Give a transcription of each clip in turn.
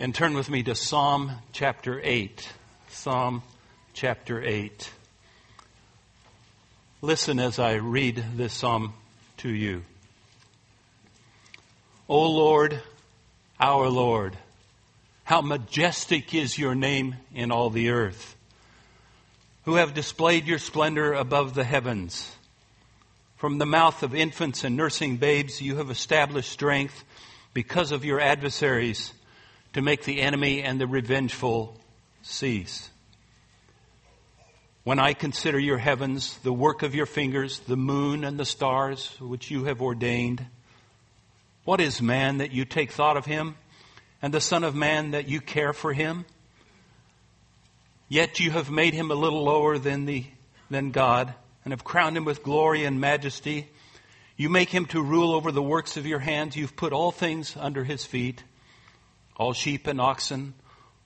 and turn with me to Psalm chapter 8. Psalm chapter 8. Listen as I read this psalm to you. O Lord, our Lord, how majestic is your name in all the earth, who have displayed your splendor above the heavens. From the mouth of infants and nursing babes, you have established strength because of your adversaries to make the enemy and the revengeful cease. When I consider your heavens, the work of your fingers, the moon and the stars which you have ordained, what is man that you take thought of him, and the Son of Man that you care for him? Yet you have made him a little lower than, the, than God, and have crowned him with glory and majesty. You make him to rule over the works of your hands. You've put all things under his feet all sheep and oxen,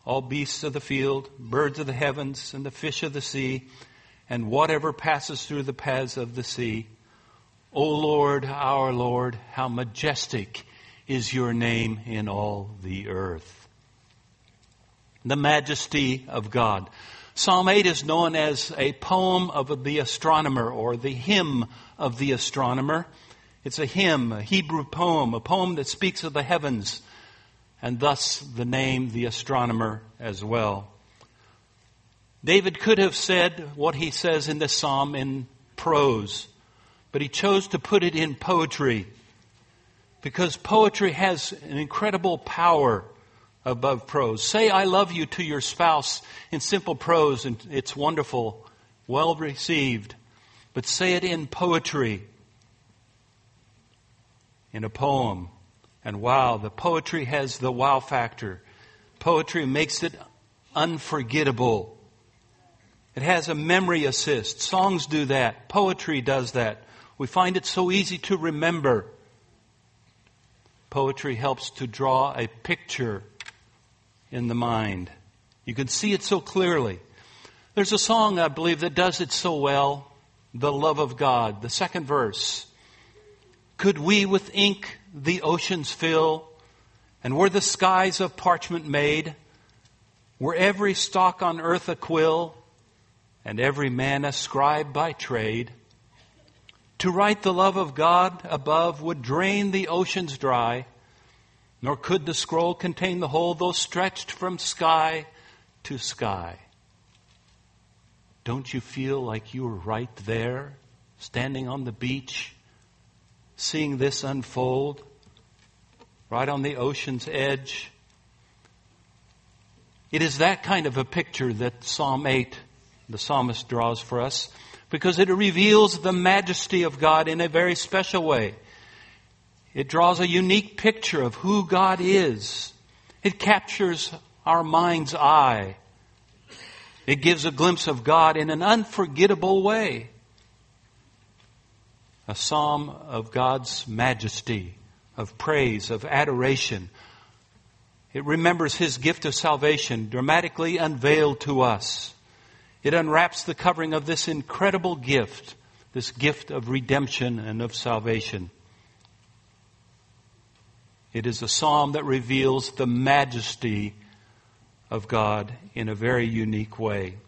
all beasts of the field, birds of the heavens, and the fish of the sea, and whatever passes through the paths of the sea. O Lord, our Lord, how majestic is your name in all the earth. The majesty of God. Psalm 8 is known as a poem of the astronomer or the hymn of the astronomer. It's a hymn, a Hebrew poem, a poem that speaks of the heavens and thus the name the astronomer as well. David could have said what he says in this psalm in prose, but he chose to put it in poetry because poetry has an incredible power above prose. Say I love you to your spouse in simple prose and it's wonderful, well received, but say it in poetry, in a poem, and wow, the poetry has the wow factor. Poetry makes it unforgettable. It has a memory assist. Songs do that. Poetry does that. We find it so easy to remember. Poetry helps to draw a picture in the mind. You can see it so clearly. There's a song, I believe, that does it so well. The love of God. The second verse. Could we with ink the oceans fill, and were the skies of parchment made, were every stock on earth a quill, and every man a scribe by trade, to write the love of God above would drain the oceans dry, nor could the scroll contain the whole, though stretched from sky to sky. Don't you feel like you were right there, standing on the beach, seeing this unfold right on the ocean's edge. It is that kind of a picture that Psalm 8, the psalmist draws for us, because it reveals the majesty of God in a very special way. It draws a unique picture of who God is. It captures our mind's eye. It gives a glimpse of God in an unforgettable way a psalm of God's majesty, of praise, of adoration. It remembers His gift of salvation dramatically unveiled to us. It unwraps the covering of this incredible gift, this gift of redemption and of salvation. It is a psalm that reveals the majesty of God in a very unique way.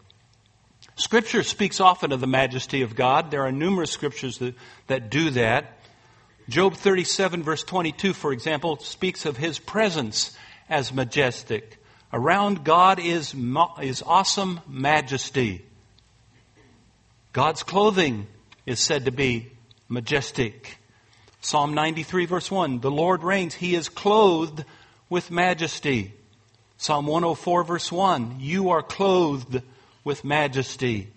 Scripture speaks often of the majesty of God. There are numerous scriptures that, that do that. Job 37 verse 22, for example, speaks of his presence as majestic. Around God is, is awesome majesty. God's clothing is said to be majestic. Psalm 93 verse 1, the Lord reigns. He is clothed with majesty. Psalm 104 verse 1, you are clothed with majesty.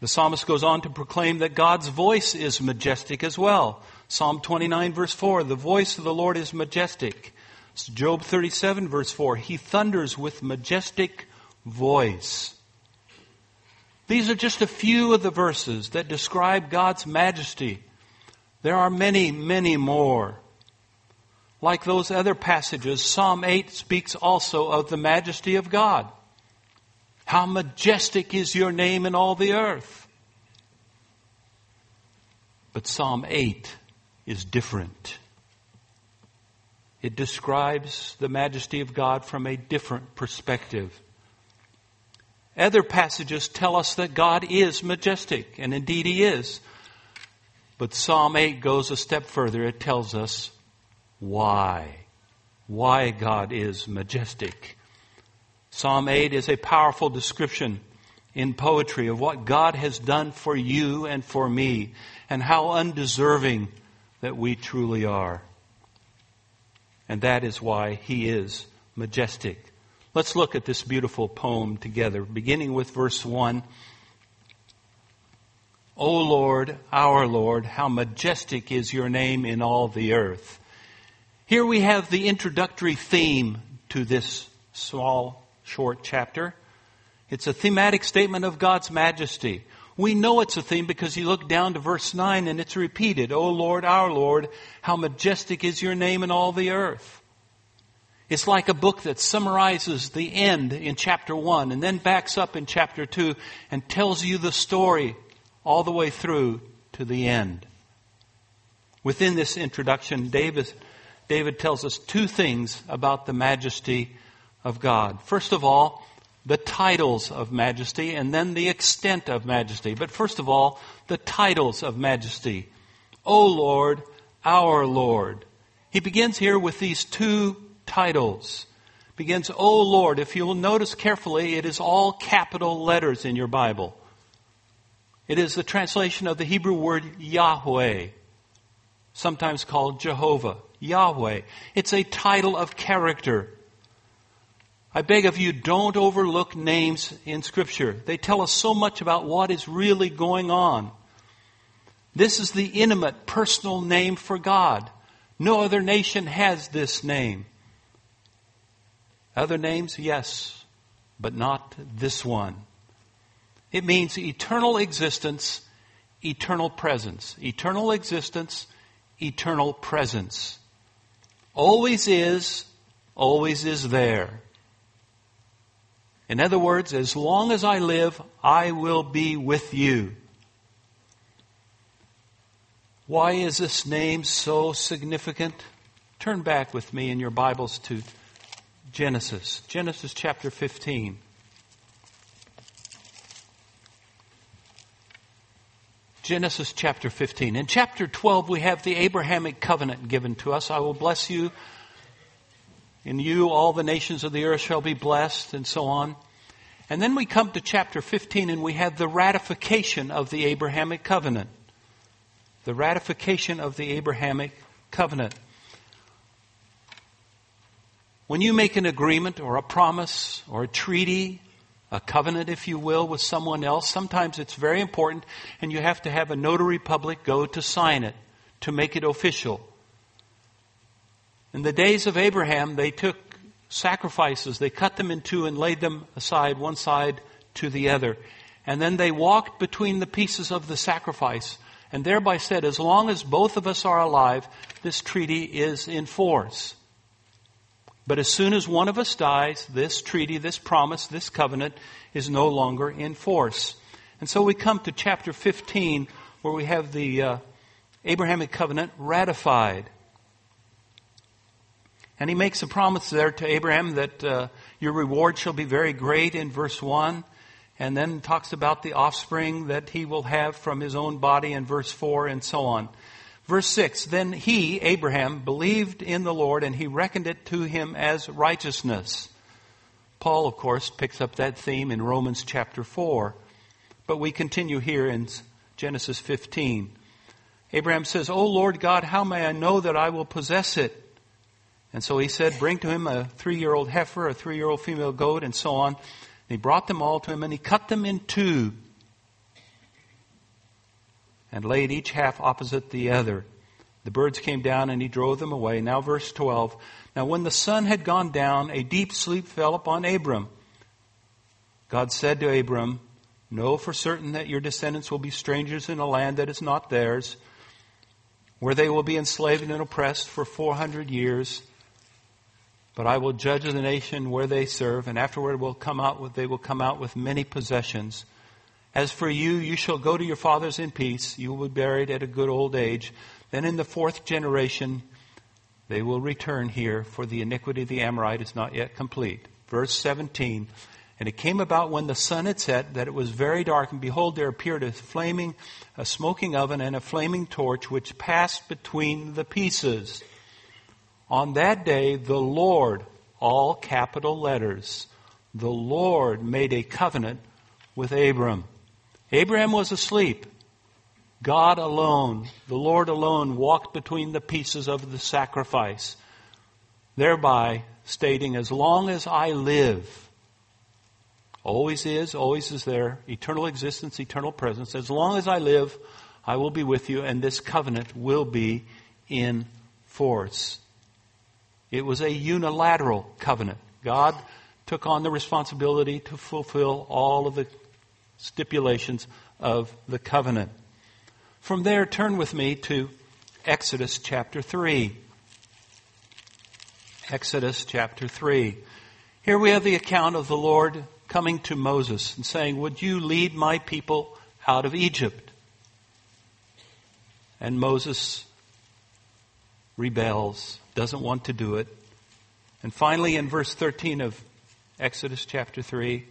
The psalmist goes on to proclaim that God's voice is majestic as well. Psalm 29 verse 4, the voice of the Lord is majestic. Job 37 verse 4, he thunders with majestic voice. These are just a few of the verses that describe God's majesty. There are many, many more. Like those other passages, Psalm 8 speaks also of the majesty of God. How majestic is your name in all the earth. But Psalm 8 is different. It describes the majesty of God from a different perspective. Other passages tell us that God is majestic, and indeed He is. But Psalm 8 goes a step further. It tells us why. Why God is majestic. Psalm 8 is a powerful description in poetry of what God has done for you and for me, and how undeserving that we truly are. And that is why He is majestic. Let's look at this beautiful poem together, beginning with verse 1. O Lord, our Lord, how majestic is your name in all the earth. Here we have the introductory theme to this small, short chapter. It's a thematic statement of God's majesty. We know it's a theme because you look down to verse 9 and it's repeated. O Lord, our Lord, how majestic is your name in all the earth. It's like a book that summarizes the end in chapter 1 and then backs up in chapter 2 and tells you the story all the way through to the end. Within this introduction, David, David tells us two things about the majesty of God. First of all, the titles of majesty and then the extent of majesty. But first of all, the titles of majesty. O Lord, our Lord. He begins here with these two titles. Begins, O Lord. If you'll notice carefully, it is all capital letters in your Bible. It is the translation of the Hebrew word Yahweh, sometimes called Jehovah. Yahweh. It's a title of character. I beg of you, don't overlook names in Scripture. They tell us so much about what is really going on. This is the intimate, personal name for God. No other nation has this name. Other names, yes, but not this one. It means eternal existence, eternal presence. Eternal existence, eternal presence. Always is, always is there. In other words, as long as I live, I will be with you. Why is this name so significant? Turn back with me in your Bibles to Genesis. Genesis chapter 15. Genesis chapter 15. In chapter 12, we have the Abrahamic covenant given to us. I will bless you. In you, all the nations of the earth shall be blessed, and so on. And then we come to chapter 15 and we have the ratification of the Abrahamic covenant. The ratification of the Abrahamic covenant. When you make an agreement or a promise or a treaty, a covenant, if you will, with someone else, sometimes it's very important and you have to have a notary public go to sign it, to make it official. In the days of Abraham, they took sacrifices, they cut them in two and laid them aside, one side to the other. And then they walked between the pieces of the sacrifice and thereby said, as long as both of us are alive, this treaty is in force. But as soon as one of us dies, this treaty, this promise, this covenant is no longer in force. And so we come to chapter 15 where we have the uh, Abrahamic covenant ratified. And he makes a promise there to Abraham that uh, your reward shall be very great in verse 1. And then talks about the offspring that he will have from his own body in verse 4 and so on. Verse 6, then he, Abraham, believed in the Lord and he reckoned it to him as righteousness. Paul, of course, picks up that theme in Romans chapter 4. But we continue here in Genesis 15. Abraham says, O Lord God, how may I know that I will possess it? And so he said, bring to him a three-year-old heifer, a three-year-old female goat, and so on. And he brought them all to him and he cut them in two and laid each half opposite the other. The birds came down and he drove them away. Now verse 12. Now when the sun had gone down, a deep sleep fell upon Abram. God said to Abram, Know for certain that your descendants will be strangers in a land that is not theirs, where they will be enslaved and oppressed for 400 years. But I will judge the nation where they serve, and afterward will come out with, they will come out with many possessions. As for you, you shall go to your fathers in peace. You will be buried at a good old age. Then in the fourth generation, They will return here, for the iniquity of the Amorite is not yet complete. Verse 17. And it came about when the sun had set that it was very dark, and behold, there appeared a flaming, a smoking oven and a flaming torch which passed between the pieces. On that day, the Lord, all capital letters, the Lord made a covenant with Abram. Abraham was asleep. God alone, the Lord alone, walked between the pieces of the sacrifice, thereby stating, As long as I live, always is, always is there, eternal existence, eternal presence, as long as I live, I will be with you, and this covenant will be in force. It was a unilateral covenant. God took on the responsibility to fulfill all of the stipulations of the covenant. From there, turn with me to Exodus chapter 3. Exodus chapter 3. Here we have the account of the Lord coming to Moses and saying, Would you lead my people out of Egypt? And Moses rebels, doesn't want to do it. And finally, in verse 13 of Exodus chapter 3,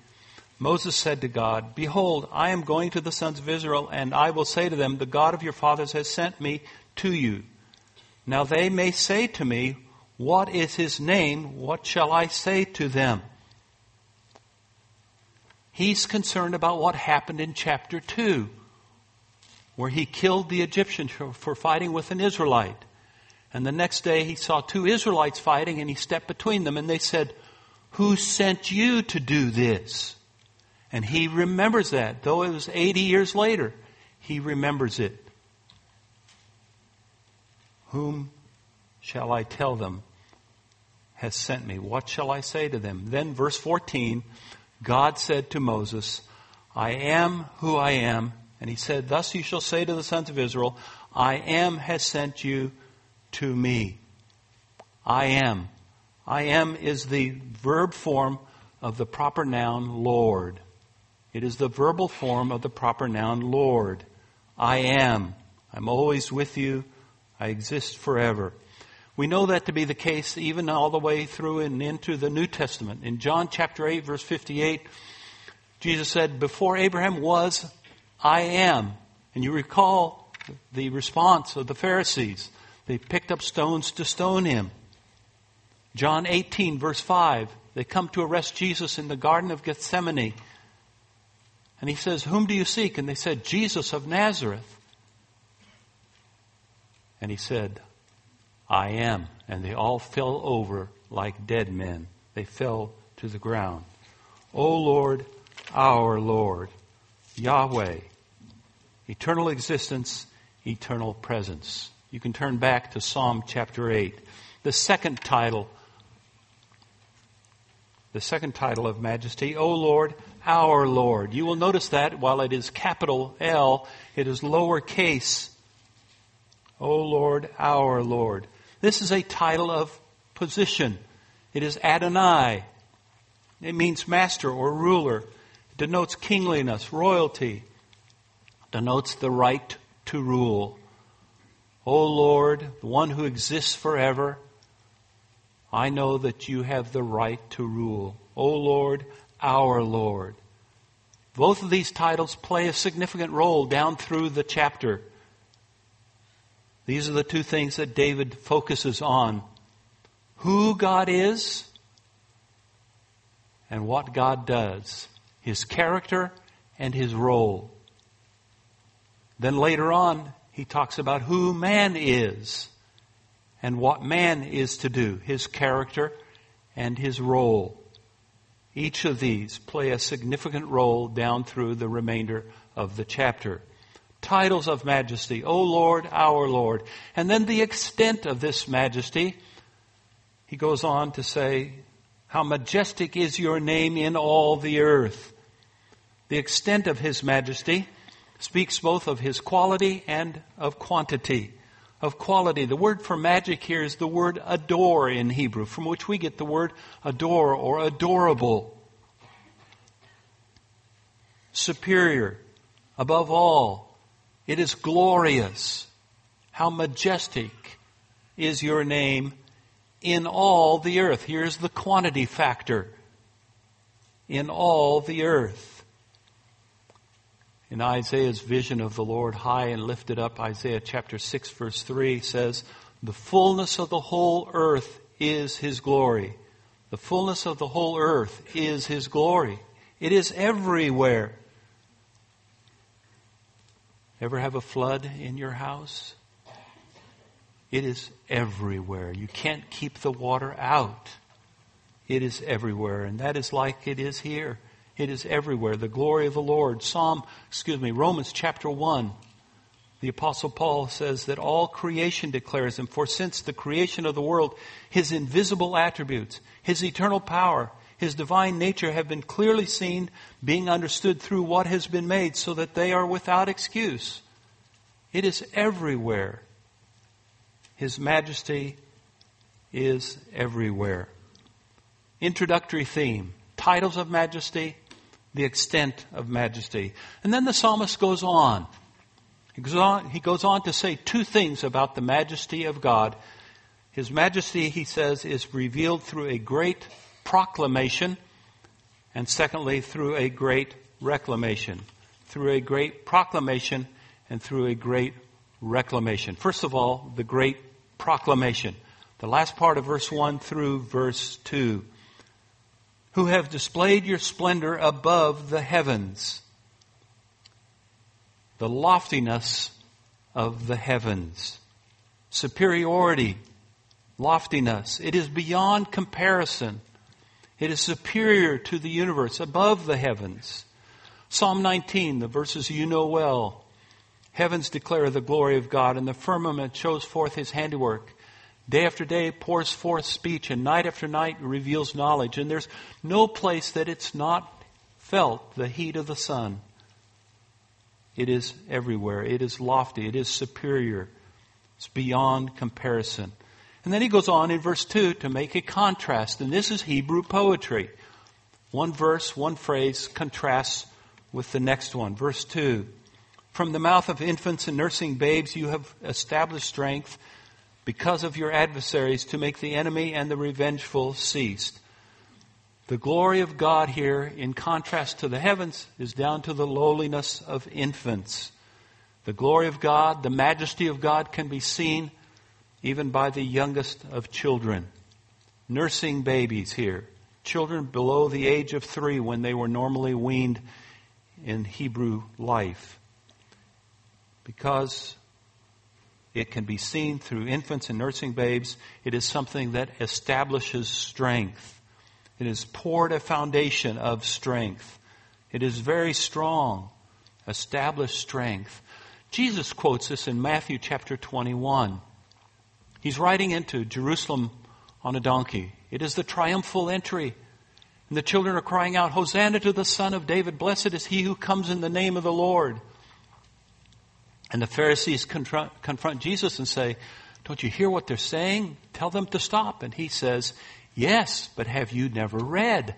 Moses said to God, Behold, I am going to the sons of Israel, and I will say to them, The God of your fathers has sent me to you. Now they may say to me, What is his name? What shall I say to them? He's concerned about what happened in chapter 2, where he killed the Egyptian for fighting with an Israelite. And the next day he saw two Israelites fighting and he stepped between them and they said, Who sent you to do this? And he remembers that. Though it was 80 years later, he remembers it. Whom shall I tell them has sent me? What shall I say to them? Then, verse 14, God said to Moses, I am who I am. And he said, Thus you shall say to the sons of Israel, I am has sent you to me. I am. I am is the verb form of the proper noun Lord. It is the verbal form of the proper noun Lord. I am. I'm always with you. I exist forever. We know that to be the case even all the way through and into the New Testament. In John chapter 8 verse 58, Jesus said, before Abraham was, I am. And you recall the response of the Pharisees. They picked up stones to stone him. John 18 verse 5, they come to arrest Jesus in the Garden of Gethsemane. And he says, Whom do you seek? And they said, Jesus of Nazareth. And he said, I am. And they all fell over like dead men. They fell to the ground. O Lord, our Lord, Yahweh, eternal existence, eternal presence. You can turn back to Psalm chapter 8. The second title, the second title of majesty, O Lord, our Lord. You will notice that while it is capital L, it is lowercase. O Lord, our Lord. This is a title of position. It is Adonai. It means master or ruler. It denotes kingliness, royalty. Denotes the right to rule. O Lord, the one who exists forever, I know that you have the right to rule. O Lord, our Lord. Both of these titles play a significant role down through the chapter. These are the two things that David focuses on who God is and what God does, his character and his role. Then later on, he talks about who man is and what man is to do, his character and his role. Each of these play a significant role down through the remainder of the chapter. Titles of majesty, O Lord, our Lord. And then the extent of this majesty. He goes on to say, How majestic is your name in all the earth. The extent of his majesty speaks both of his quality and of quantity. Of quality. The word for magic here is the word addir in Hebrew, from which we get the word adore or adorable. Superior. Above all. It is glorious. How majestic is your name in all the earth. Here's the quantity factor. In all the earth. In Isaiah's vision of the Lord high and lifted up, Isaiah chapter 6 verse 3 says, the fullness of the whole earth is His glory. The fullness of the whole earth is His glory. It is everywhere. Ever have a flood in your house? It is everywhere. You can't keep the water out. It is everywhere. And that is like it is here. It is everywhere. The glory of the Lord. Psalm, excuse me, Romans chapter 1. The apostle Paul says that all creation declares him. For since the creation of the world, his invisible attributes, his eternal power, his divine nature have been clearly seen, being understood through what has been made, so that they are without excuse. It is everywhere. His majesty is everywhere. Introductory theme titles of majesty, the extent of majesty. And then the psalmist goes on. He goes on, he goes on to say two things about the majesty of God. His majesty, he says, is revealed through a great proclamation, and secondly, through a great reclamation. Through a great proclamation and through a great reclamation. First of all, the great proclamation. The last part of verse 1 through verse 2. Who have displayed your splendor above the heavens. The loftiness of the heavens. Superiority, loftiness. It is beyond comparison. It is superior to the universe, above the heavens. Psalm 19, the verses you know well. Heavens declare the glory of God, and the firmament shows forth his handiwork. Day after day pours forth speech, and night after night reveals knowledge. And there's no place that it's not felt the heat of the sun. It is everywhere. It is lofty. It is superior. It's beyond comparison. And then he goes on in verse 2 to make a contrast. And this is Hebrew poetry. One verse, one phrase contrasts with the next one. Verse 2 from the mouth of infants and nursing babes, you have established strength because of your adversaries to make the enemy and the revengeful cease. The glory of God here, in contrast to the heavens, is down to the lowliness of infants. The glory of God, the majesty of God can be seen even by the youngest of children. Nursing babies here. Children below the age of three when they were normally weaned in Hebrew life because it can be seen through infants and nursing babes. It is something that establishes strength. It has poured a foundation of strength. It is very strong, established strength. Jesus quotes this in Matthew chapter 21. He's riding into Jerusalem on a donkey. It is the triumphal entry. And the children are crying out, Hosanna to the Son of David. Blessed is he who comes in the name of the Lord. And the Pharisees confront, Jesus and say, Don't you hear what they're saying? Tell them to stop. And he says, Yes, but have you never read?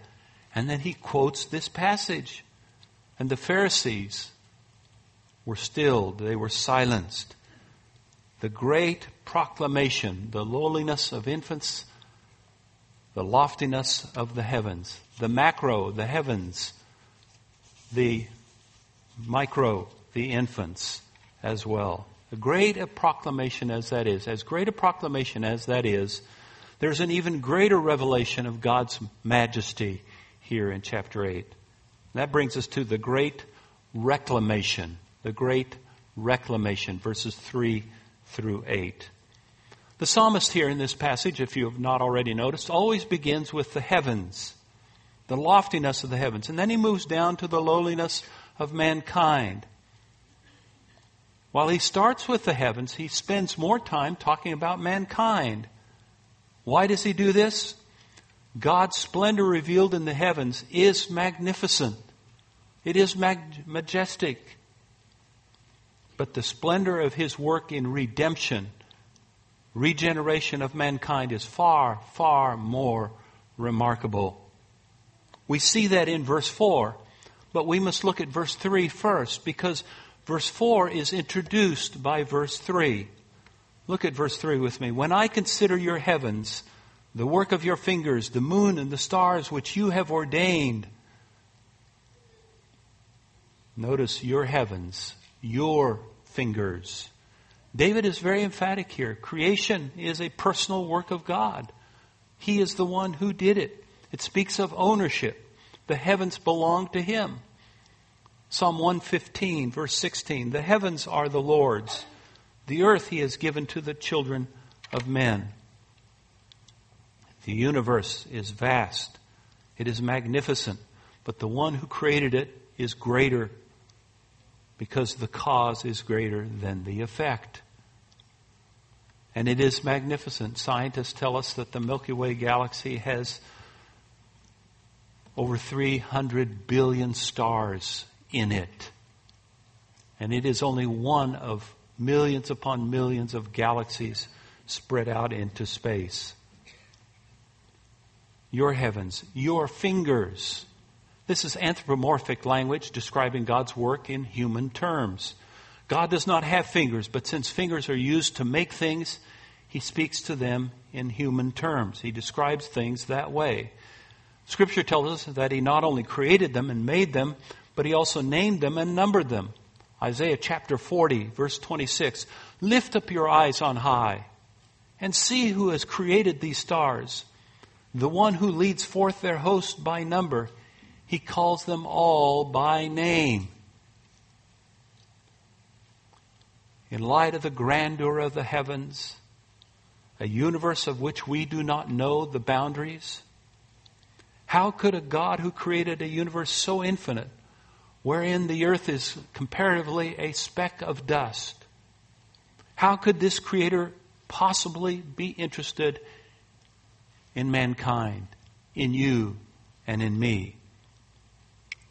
And then he quotes this passage. And the Pharisees were stilled, they were silenced. The great proclamation, the lowliness of infants, the loftiness of the heavens, the macro, the heavens, the micro, the infants as well. As great a proclamation as that is, as great a proclamation as that is, there's an even greater revelation of God's majesty here in chapter 8. That brings us to the great reclamation. The great reclamation, verses 3 through 8. The psalmist here in this passage, if you have not already noticed, always begins with the heavens, the loftiness of the heavens, and then he moves down to the lowliness of mankind. While he starts with the heavens, he spends more time talking about mankind. Why does he do this? God's splendor revealed in the heavens is magnificent. It is mag- majestic. But the splendor of his work in redemption, regeneration of mankind is far, far more remarkable. We see that in verse 4, but we must look at verse 3 first because Verse 4 is introduced by verse 3. Look at verse 3 with me. When I consider your heavens, the work of your fingers, the moon and the stars which you have ordained. Notice your heavens, your fingers. David is very emphatic here. Creation is a personal work of God. He is the one who did it. It speaks of ownership. The heavens belong to Him. Psalm 115, verse 16 The heavens are the Lord's, the earth He has given to the children of men. The universe is vast, it is magnificent, but the one who created it is greater because the cause is greater than the effect. And it is magnificent. Scientists tell us that the Milky Way galaxy has over 300 billion stars in it. And it is only one of millions upon millions of galaxies spread out into space your heavens, your fingers. This is anthropomorphic language describing God's work in human terms. God does not have fingers, but since fingers are used to make things, he speaks to them in human terms. He describes things that way. Scripture tells us that he not only created them and made them, but he also named them and numbered them. Isaiah chapter 40, verse 26. Lift up your eyes on high and see who has created these stars the one who leads forth their host by number, he calls them all by name. In light of the grandeur of the heavens, a universe of which we do not know the boundaries, how could a God who created a universe so infinite, wherein the earth is comparatively a speck of dust, how could this creator possibly be interested in mankind, in you, and in me?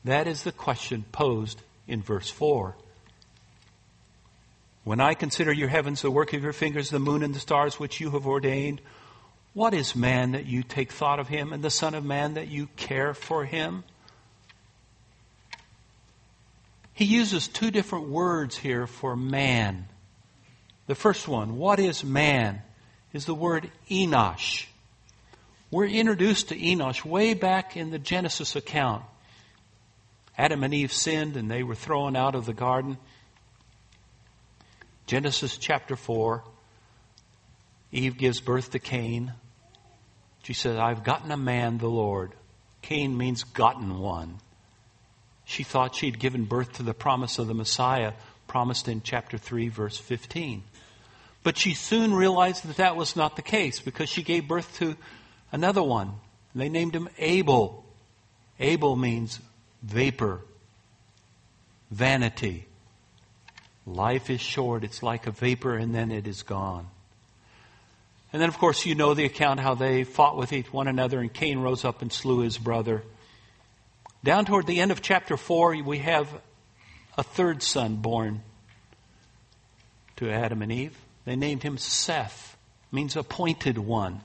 That is the question posed in verse 4. When I consider your heavens, the work of your fingers, the moon and the stars which you have ordained, what is man that you take thought of him, and the Son of Man that you care for him? He uses two different words here for man. The first one, what is man, is the word enosh. We're introduced to Enosh way back in the Genesis account. Adam and Eve sinned and they were thrown out of the garden. Genesis chapter 4. Eve gives birth to Cain. She says, I've gotten a man, the Lord. Cain means gotten one. She thought she had given birth to the promise of the Messiah promised in chapter 3, verse 15. But she soon realized that that was not the case because she gave birth to another one. They named him Abel. Abel means vapor, vanity. Life is short. It's like a vapor and then it is gone. And then, of course, you know the account how they fought with each one another and Cain rose up and slew his brother. Down toward the end of chapter 4, we have a third son born to Adam and Eve. They named him Seth, means appointed one.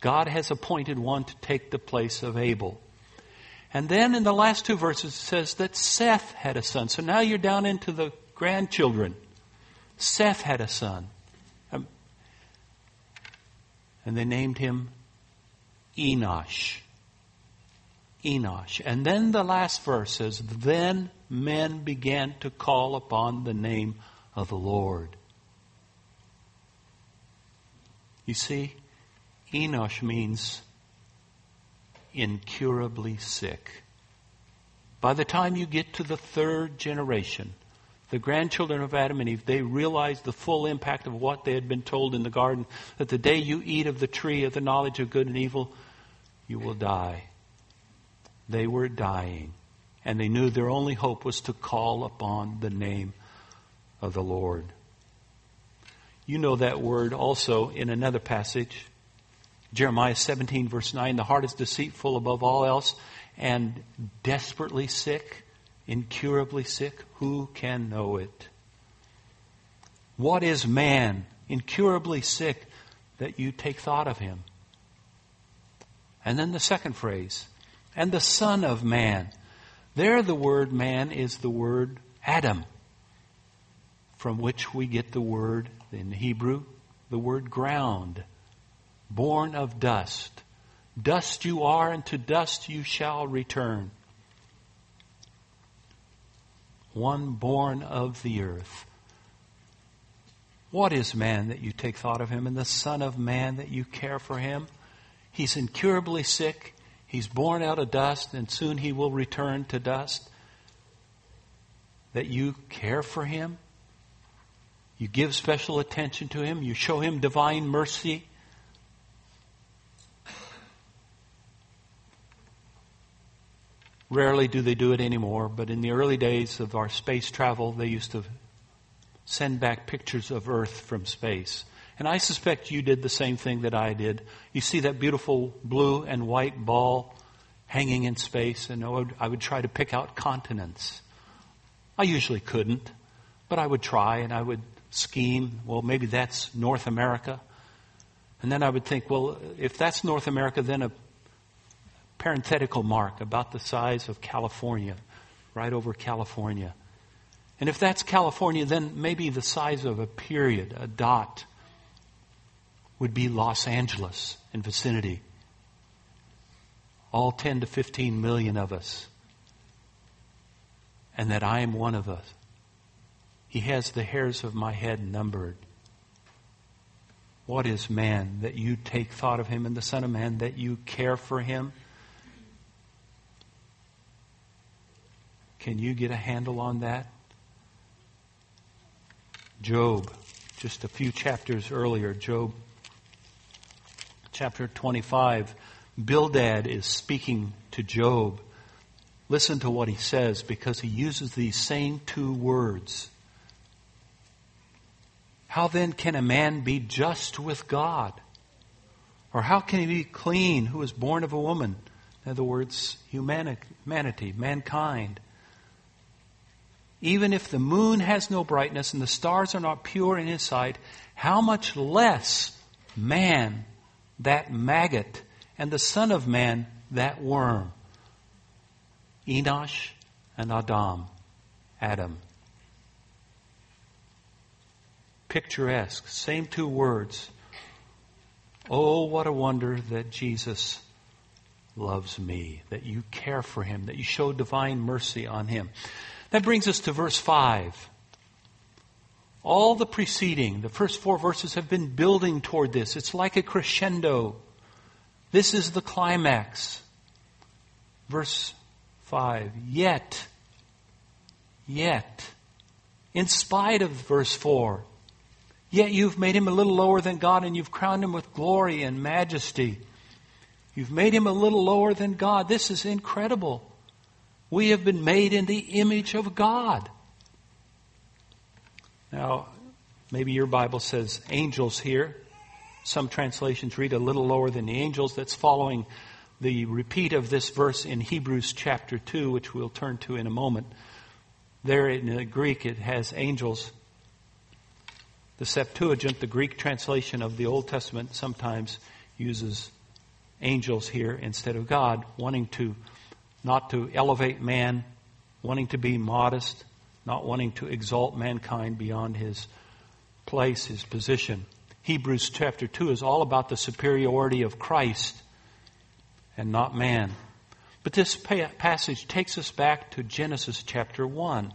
God has appointed one to take the place of Abel. And then in the last two verses it says that Seth had a son. So now you're down into the grandchildren. Seth had a son. Um, and they named him Enosh. Enosh. And then the last verse says, Then men began to call upon the name of the Lord. You see, Enosh means incurably sick. By the time you get to the third generation, the grandchildren of Adam and Eve, they realized the full impact of what they had been told in the garden that the day you eat of the tree of the knowledge of good and evil, you will die. They were dying, and they knew their only hope was to call upon the name of the Lord. You know that word also in another passage, Jeremiah 17, verse 9 the heart is deceitful above all else and desperately sick, incurably sick. Who can know it? What is man, incurably sick, that you take thought of him? And then the second phrase, and the Son of Man. There, the word man is the word Adam, from which we get the word in Hebrew, the word ground. born of dust. Dust you are, and to dust you shall return. One born of the earth. What is man that you take thought of him, and the Son of Man that you care for him? He's incurably sick. He's born out of dust, and soon he will return to dust. That you care for him? You give special attention to him? You show him divine mercy? Rarely do they do it anymore, but in the early days of our space travel, they used to send back pictures of Earth from space. And I suspect you did the same thing that I did. You see that beautiful blue and white ball hanging in space, and I would, I would try to pick out continents. I usually couldn't, but I would try and I would scheme, well, maybe that's North America. And then I would think, well, if that's North America, then a parenthetical mark about the size of California, right over California. And if that's California, then maybe the size of a period, a dot, would be Los Angeles and vicinity. All 10 to 15 million of us. And that I am one of us. He has the hairs of my head numbered. What is man that you take thought of him, and the Son of Man that you care for him? Can you get a handle on that? Job, just a few chapters earlier, Job chapter 25, Bildad is speaking to Job. Listen to what he says because he uses these same two words. How then can a man be just with God? Or how can he be clean who is born of a woman? In other words, humanity, mankind. Even if the moon has no brightness and the stars are not pure in his sight, how much less man, that maggot, and the Son of Man, that worm? Enosh and Adam, Adam. Picturesque, same two words. Oh, what a wonder that Jesus loves me, that you care for him, that you show divine mercy on him. That brings us to verse 5. All the preceding, the first four verses have been building toward this. It's like a crescendo. This is the climax. Verse 5. Yet, yet, in spite of verse 4, yet you've made him a little lower than God and you've crowned him with glory and majesty. You've made him a little lower than God. This is incredible. We have been made in the image of God. Now, maybe your Bible says angels here. Some translations read a little lower than the angels. That's following the repeat of this verse in Hebrews chapter 2, which we'll turn to in a moment. There in the Greek, it has angels. The Septuagint, the Greek translation of the Old Testament, sometimes uses angels here instead of God, wanting to not to elevate man, wanting to be modest, not wanting to exalt mankind beyond his place, his position. Hebrews chapter 2 is all about the superiority of Christ and not man. But this passage takes us back to Genesis chapter 1.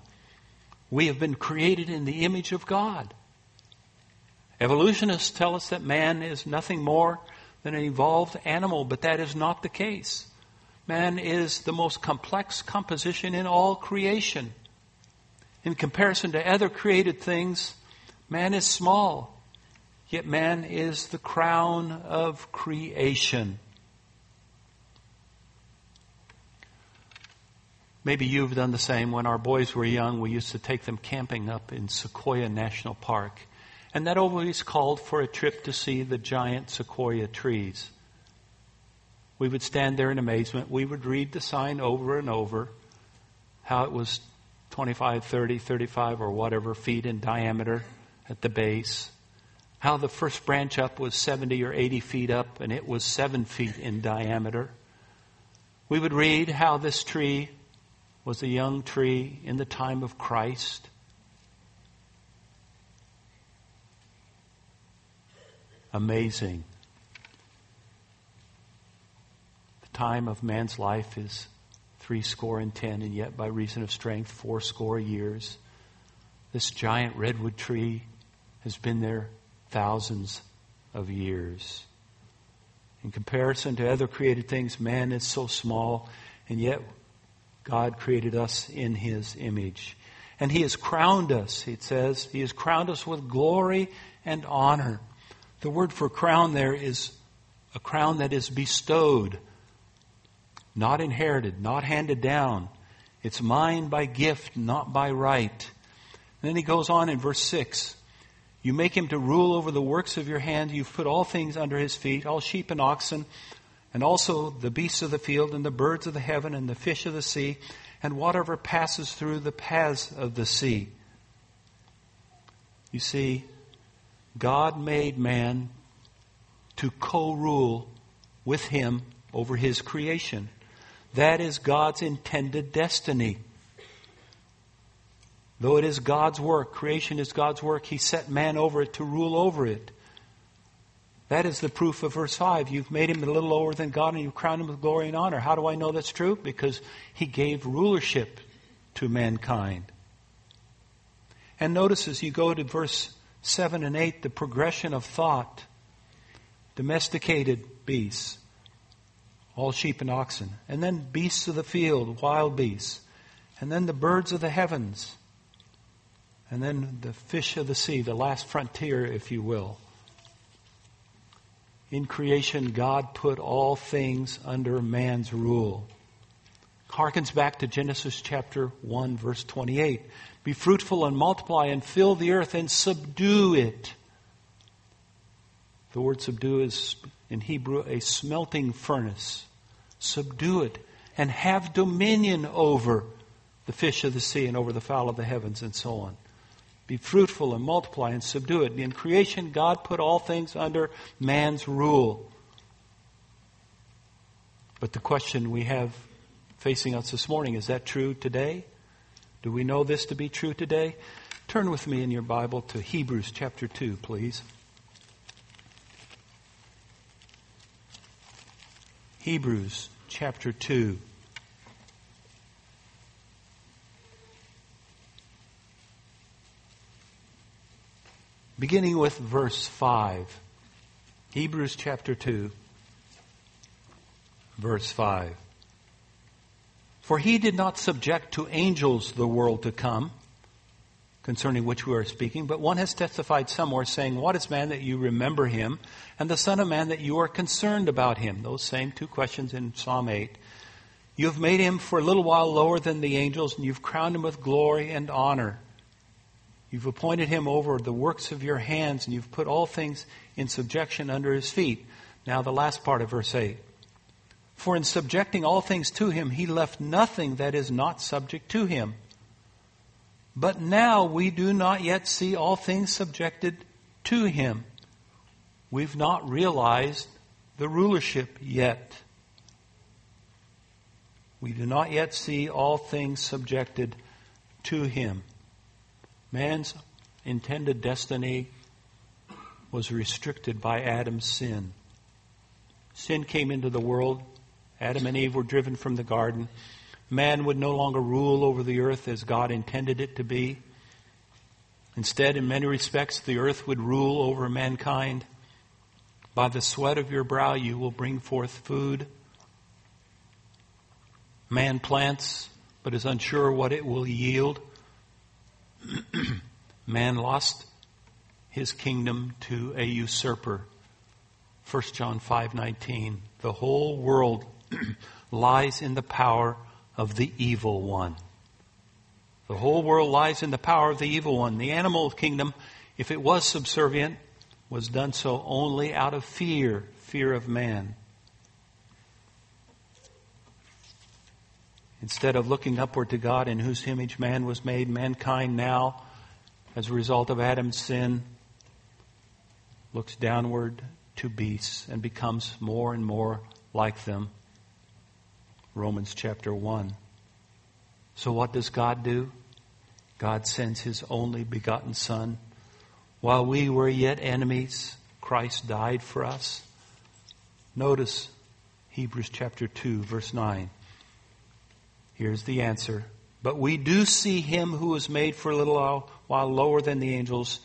We have been created in the image of God. Evolutionists tell us that man is nothing more than an evolved animal, but that is not the case. Man is the most complex composition in all creation. In comparison to other created things, man is small, yet man is the crown of creation. Maybe you've done the same. When our boys were young, we used to take them camping up in Sequoia National Park. And that always called for a trip to see the giant sequoia trees. We would stand there in amazement. We would read the sign over and over, how it was 25, 30, 35, or whatever feet in diameter at the base. How the first branch up was 70 or 80 feet up, and it was 7 feet in diameter. We would read how this tree was a young tree in the time of Christ. Amazing The time of man's life is three score and ten, and yet by reason of strength, four score years. This giant redwood tree has been there thousands of years. In comparison to other created things, man is so small, and yet God created us in his image. And he has crowned us, it says, he has crowned us with glory and honor. The word for crown there is a crown that is bestowed, not inherited, not handed down. It's mine by gift, not by right. And then he goes on in verse 6 You make him to rule over the works of your hand. You've put all things under his feet, all sheep and oxen, and also the beasts of the field, and the birds of the heaven, and the fish of the sea, and whatever passes through the paths of the sea. You see, God made man to co rule with him over his creation. That is God's intended destiny. Though it is God's work, creation is God's work, he set man over it to rule over it. That is the proof of verse 5. You've made him a little lower than God and you've crowned him with glory and honor. How do I know that's true? Because he gave rulership to mankind. And notice as you go to verse 7 and 8, the progression of thought. Domesticated beasts, all sheep and oxen. And then beasts of the field, wild beasts. And then the birds of the heavens. And then the fish of the sea, the last frontier, if you will. In creation, God put all things under man's rule. Harkens back to Genesis chapter 1 verse 28. Be fruitful and multiply and fill the earth and subdue it. The word subdue is in Hebrew a smelting furnace. Subdue it and have dominion over the fish of the sea and over the fowl of the heavens and so on. Be fruitful and multiply and subdue it. In creation, God put all things under man's rule. But the question we have facing us this morning is that true today? Do we know this to be true today? Turn with me in your Bible to Hebrews chapter 2, please. Hebrews chapter 2. beginning with verse 5. Hebrews chapter 2, verse 5. For he did not subject to angels the world to come, concerning which we are speaking, but one has testified somewhere saying, What is man that you remember him, and the Son of Man that you are concerned about him? Those same two questions in Psalm 8. You have made him for a little while lower than the angels, and you've crowned him with glory and honor. You've appointed him over the works of your hands, and you've put all things in subjection under his feet. Now, the last part of verse 8. For in subjecting all things to him, he left nothing that is not subject to him. But now we do not yet see all things subjected to him. We've not realized the rulership yet. We do not yet see all things subjected to him. Man's intended destiny was restricted by Adam's sin. Sin came into the world. Adam and Eve were driven from the garden. Man would no longer rule over the earth as God intended it to be. Instead, in many respects, the earth would rule over mankind. By the sweat of your brow, you will bring forth food. Man plants, but is unsure what it will yield. Man lost his kingdom to a usurper. 1 John 5:19 The whole world lies in the power of the evil one. The whole world lies in the power of the evil one. The animal kingdom, if it was subservient, was done so only out of fear, fear of man. Instead of looking upward to God in whose image man was made, mankind now, as a result of Adam's sin, looks downward to beasts and becomes more and more like them. Romans chapter 1. So what does God do? God sends his only begotten Son. While we were yet enemies, Christ died for us. Notice Hebrews chapter 2, verse 9. Here's the answer. But we do see him who was made for a little while lower than the angels,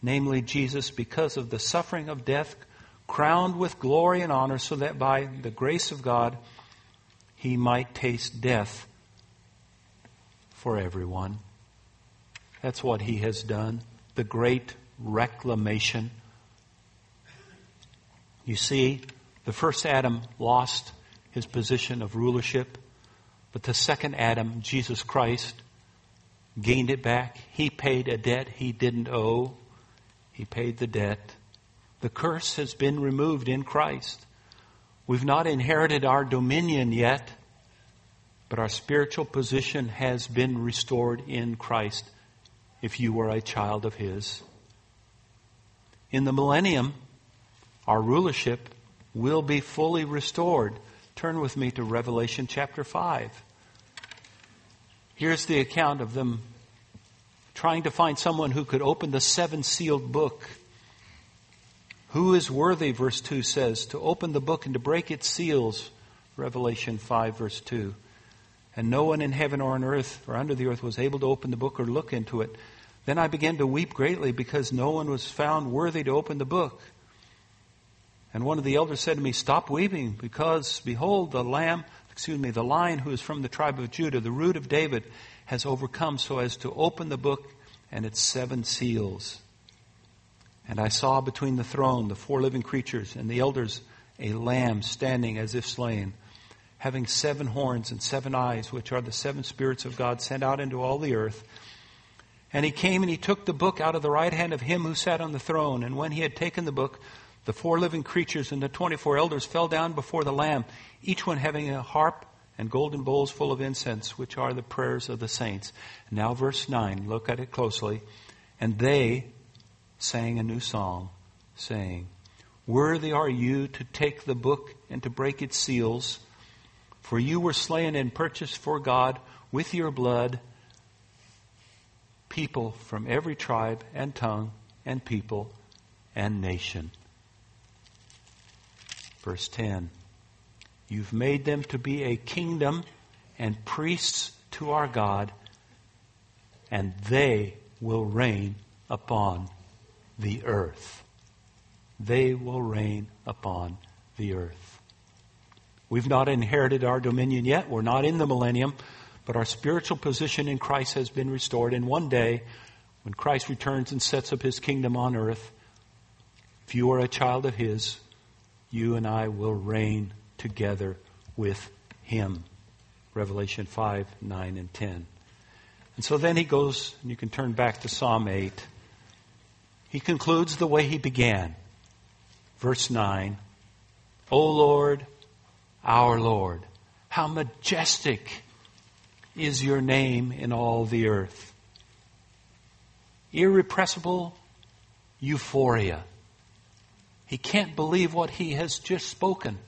namely Jesus, because of the suffering of death, crowned with glory and honor, so that by the grace of God he might taste death for everyone. That's what he has done. The great reclamation. You see, the first Adam lost his position of rulership, but the second Adam, Jesus Christ, gained it back. He paid a debt he didn't owe. He paid the debt. The curse has been removed in Christ. We've not inherited our dominion yet, but our spiritual position has been restored in Christ if you were a child of His. In the millennium, our rulership will be fully restored. Turn with me to Revelation chapter 5. Here's the account of them trying to find someone who could open the seven sealed book. Who is worthy, verse 2 says, to open the book and to break its seals? Revelation 5, verse 2. And no one in heaven or on earth or under the earth was able to open the book or look into it. Then I began to weep greatly because no one was found worthy to open the book. And one of the elders said to me, Stop weeping, because behold, the lamb, excuse me, the lion who is from the tribe of Judah, the root of David, has overcome so as to open the book and its seven seals. And I saw between the throne, the four living creatures, and the elders a lamb standing as if slain, having seven horns and seven eyes, which are the seven spirits of God sent out into all the earth. And he came and he took the book out of the right hand of him who sat on the throne. And when he had taken the book, the four living creatures and the 24 elders fell down before the Lamb, each one having a harp and golden bowls full of incense, which are the prayers of the saints. Now, verse 9, look at it closely. And they sang a new song, saying, Worthy are you to take the book and to break its seals, for you were slain and purchased for God with your blood people from every tribe and tongue and people and nation. Verse 10 You've made them to be a kingdom and priests to our God, and they will reign upon the earth. They will reign upon the earth. We've not inherited our dominion yet. We're not in the millennium, but our spiritual position in Christ has been restored. And one day, when Christ returns and sets up his kingdom on earth, if you are a child of his, you and I will reign together with him. Revelation 5, 9, and 10. And so then he goes, and you can turn back to Psalm 8. He concludes the way he began. Verse 9 O Lord, our Lord, how majestic is your name in all the earth. Irrepressible euphoria he can't believe what he has just spoken.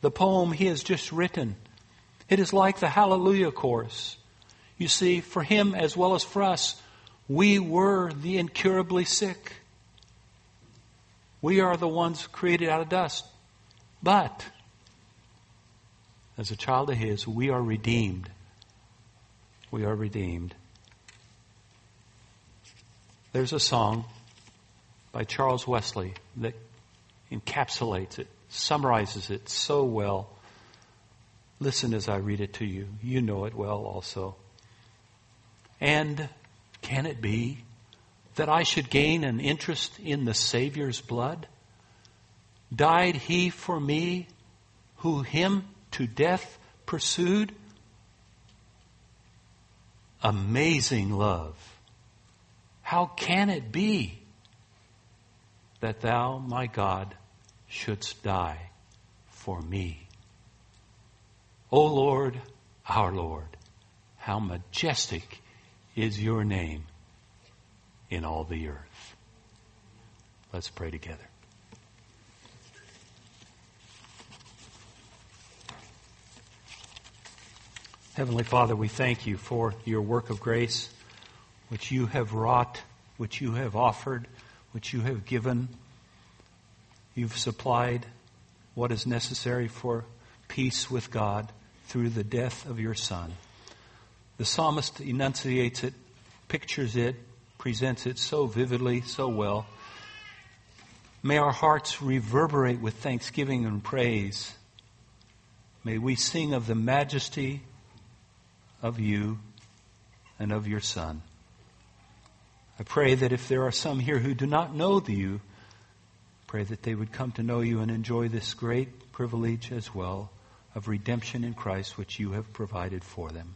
The poem he has just written. It is like the Hallelujah chorus. You see, for him as well as for us, we were the incurably sick. We are the ones created out of dust. But, as a child of his, we are redeemed. We are redeemed. There's a song by Charles Wesley that encapsulates it, summarizes it so well. Listen as I read it to you. You know it well also. And can it be that I should gain an interest in the Savior's blood? Died he for me who him to death pursued? Amazing love. How can it be that thou, my God, shouldst die for me. O Lord, our Lord, how majestic is your name in all the earth. Let's pray together. Heavenly Father, we thank you for your work of grace, which you have wrought, which you have offered which you have given, you've supplied, what is necessary for peace with God through the death of your Son. The psalmist enunciates it, pictures it, presents it so vividly, so well. May our hearts reverberate with thanksgiving and praise. May we sing of the majesty of you and of your Son. I pray that if there are some here who do not know you, pray that they would come to know you and enjoy this great privilege as well of redemption in Christ which you have provided for them.